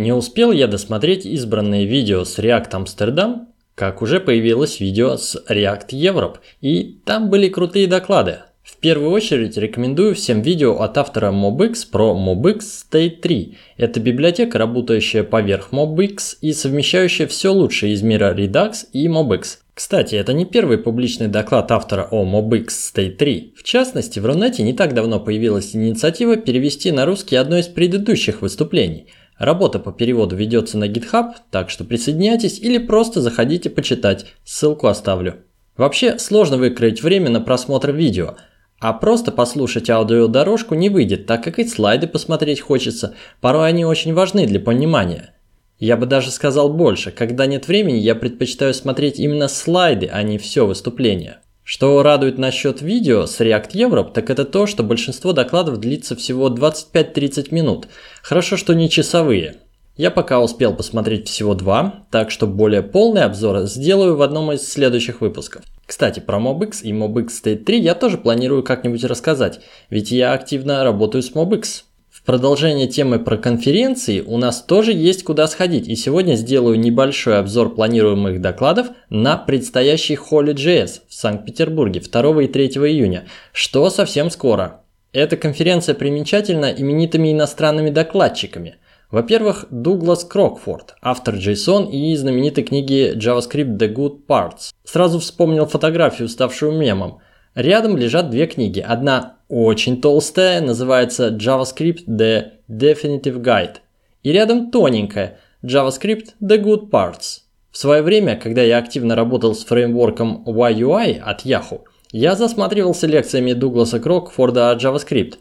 Не успел я досмотреть избранные видео с React Amsterdam, как уже появилось видео с React Europe, и там были крутые доклады. В первую очередь рекомендую всем видео от автора MobX про MobX State 3. Это библиотека, работающая поверх MobX и совмещающая все лучшее из мира Redux и MobX. Кстати, это не первый публичный доклад автора о MobX State 3. В частности, в Рунете не так давно появилась инициатива перевести на русский одно из предыдущих выступлений – Работа по переводу ведется на GitHub, так что присоединяйтесь или просто заходите почитать, ссылку оставлю. Вообще сложно выкроить время на просмотр видео, а просто послушать аудиодорожку не выйдет, так как и слайды посмотреть хочется, порой они очень важны для понимания. Я бы даже сказал больше, когда нет времени, я предпочитаю смотреть именно слайды, а не все выступление. Что радует насчет видео с React Europe, так это то, что большинство докладов длится всего 25-30 минут. Хорошо, что не часовые. Я пока успел посмотреть всего два, так что более полный обзор сделаю в одном из следующих выпусков. Кстати, про MobX и MobX State 3 я тоже планирую как-нибудь рассказать, ведь я активно работаю с MobX. Продолжение темы про конференции у нас тоже есть куда сходить, и сегодня сделаю небольшой обзор планируемых докладов на предстоящий Holy.js в Санкт-Петербурге 2 и 3 июня, что совсем скоро. Эта конференция примечательна именитыми иностранными докладчиками. Во-первых, Дуглас Крокфорд, автор JSON и знаменитой книги JavaScript The Good Parts. Сразу вспомнил фотографию, ставшую мемом – Рядом лежат две книги. Одна очень толстая, называется JavaScript The Definitive Guide. И рядом тоненькая JavaScript The Good Parts. В свое время, когда я активно работал с фреймворком YUI от Yahoo, я засматривался лекциями Дугласа Крокфорда о JavaScript.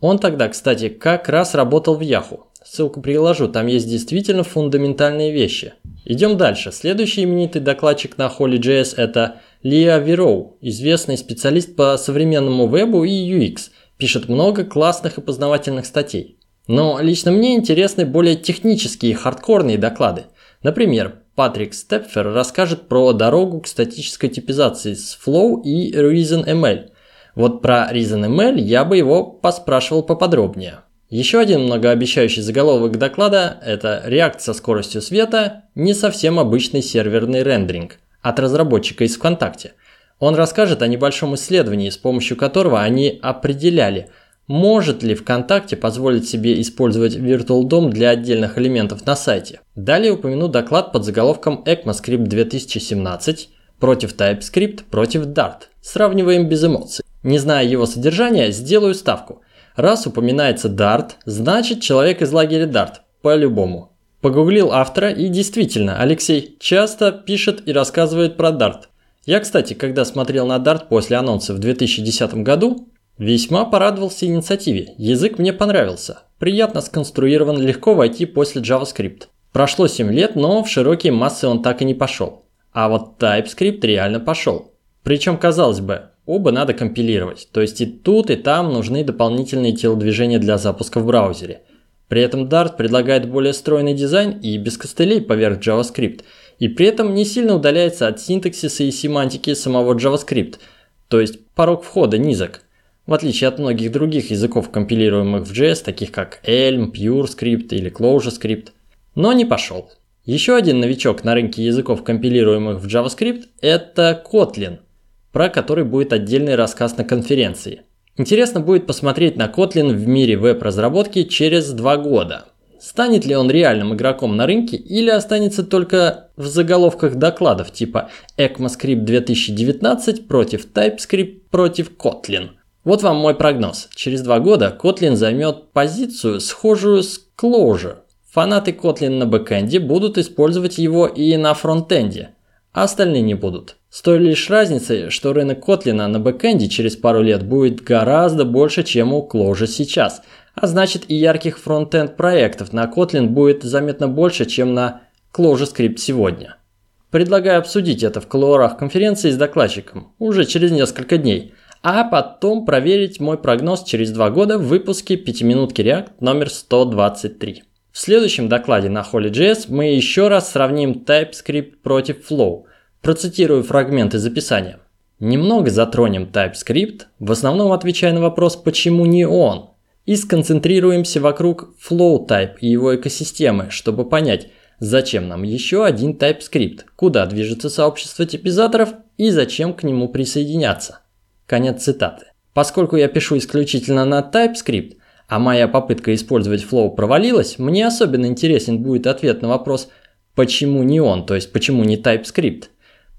Он тогда, кстати, как раз работал в Yahoo. Ссылку приложу, там есть действительно фундаментальные вещи. Идем дальше. Следующий именитый докладчик на Holy.js это Лиа Вероу, известный специалист по современному вебу и UX, пишет много классных и познавательных статей. Но лично мне интересны более технические и хардкорные доклады. Например, Патрик Степфер расскажет про дорогу к статической типизации с Flow и ReasonML. Вот про ReasonML я бы его поспрашивал поподробнее. Еще один многообещающий заголовок доклада – это React со скоростью света, не совсем обычный серверный рендеринг – от разработчика из ВКонтакте. Он расскажет о небольшом исследовании, с помощью которого они определяли, может ли ВКонтакте позволить себе использовать Virtual DOM для отдельных элементов на сайте. Далее упомяну доклад под заголовком ECMAScript 2017 против TypeScript против Dart. Сравниваем без эмоций. Не зная его содержания, сделаю ставку. Раз упоминается Dart, значит человек из лагеря Dart. По-любому. Погуглил автора и действительно, Алексей часто пишет и рассказывает про Dart. Я, кстати, когда смотрел на Dart после анонса в 2010 году, весьма порадовался инициативе. Язык мне понравился. Приятно сконструирован, легко войти после JavaScript. Прошло 7 лет, но в широкие массы он так и не пошел. А вот TypeScript реально пошел. Причем, казалось бы, оба надо компилировать. То есть и тут, и там нужны дополнительные телодвижения для запуска в браузере – при этом Dart предлагает более стройный дизайн и без костылей поверх JavaScript, и при этом не сильно удаляется от синтаксиса и семантики самого JavaScript, то есть порог входа низок, в отличие от многих других языков, компилируемых в JS, таких как Elm, PureScript или ClojureScript. Но не пошел. Еще один новичок на рынке языков, компилируемых в JavaScript, это Kotlin, про который будет отдельный рассказ на конференции – Интересно будет посмотреть на Kotlin в мире веб-разработки через два года. Станет ли он реальным игроком на рынке или останется только в заголовках докладов типа ECMAScript 2019 против TypeScript против Kotlin? Вот вам мой прогноз. Через два года Kotlin займет позицию, схожую с Clojure. Фанаты Kotlin на бэкэнде будут использовать его и на фронтенде, а остальные не будут. С той лишь разницей, что рынок Котлина на бэкэнде через пару лет будет гораздо больше, чем у Clojure сейчас. А значит и ярких фронтенд проектов на Kotlin будет заметно больше, чем на ClojureScript сегодня. Предлагаю обсудить это в колорах конференции с докладчиком уже через несколько дней, а потом проверить мой прогноз через два года в выпуске 5-минутки React номер 123. В следующем докладе на Holy.js мы еще раз сравним TypeScript против Flow – Процитирую фрагмент из описания. Немного затронем TypeScript, в основном отвечая на вопрос «почему не он?». и сконцентрируемся вокруг FlowType и его экосистемы, чтобы понять, зачем нам еще один TypeScript, куда движется сообщество типизаторов и зачем к нему присоединяться. Конец цитаты. Поскольку я пишу исключительно на TypeScript, а моя попытка использовать Flow провалилась, мне особенно интересен будет ответ на вопрос, почему не он, то есть почему не TypeScript.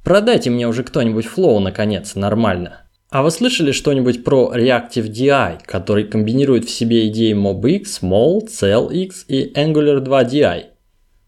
Продайте мне уже кто-нибудь Flow наконец, нормально. А вы слышали что-нибудь про Reactive DI, который комбинирует в себе идеи MobX, Mol, CellX и Angular 2 DI?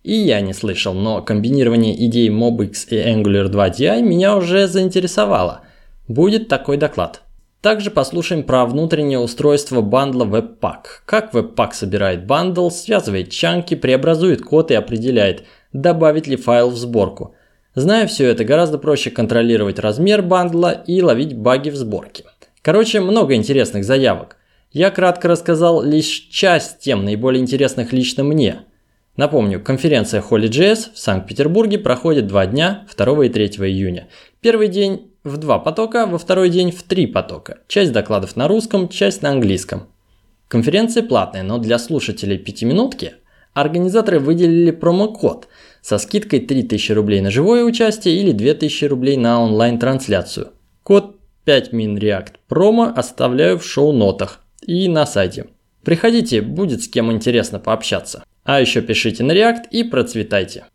И я не слышал, но комбинирование идей MobX и Angular 2 DI меня уже заинтересовало. Будет такой доклад. Также послушаем про внутреннее устройство бандла Webpack. Как Webpack собирает бандл, связывает чанки, преобразует код и определяет, добавить ли файл в сборку. Зная все это, гораздо проще контролировать размер бандла и ловить баги в сборке. Короче, много интересных заявок. Я кратко рассказал лишь часть тем наиболее интересных лично мне. Напомню, конференция HolyJS в Санкт-Петербурге проходит два дня, 2 и 3 июня. Первый день в два потока, во второй день в три потока. Часть докладов на русском, часть на английском. Конференция платная, но для слушателей пятиминутки организаторы выделили промокод со скидкой 3000 рублей на живое участие или 2000 рублей на онлайн-трансляцию. Код 5minreact промо оставляю в шоу-нотах и на сайте. Приходите, будет с кем интересно пообщаться. А еще пишите на React и процветайте.